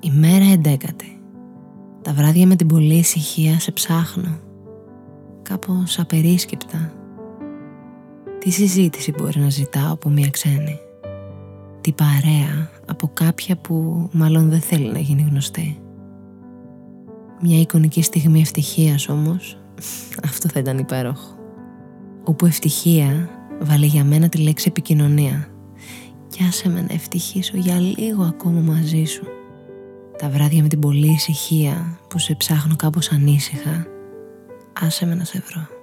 Η μέρα εντέκατη. Τα βράδια με την πολλή ησυχία σε ψάχνω. Κάπως απερίσκεπτα. Τι συζήτηση μπορεί να ζητάω από μια ξένη; Τι παρέα από κάποια που μάλλον δεν θέλει να γίνει γνωστή; Μια εικονική στιγμή ευτυχίας όμως, αυτό θα ήταν υπέροχο. Όπου ευτυχία βάλει για μένα τη λέξη επικοινωνία. Κι άσε με να ευτυχήσω για λίγο ακόμα μαζί σου. Τα βράδια με την πολλή ησυχία που σε ψάχνω κάπως ανήσυχα, άσε με να σε βρω.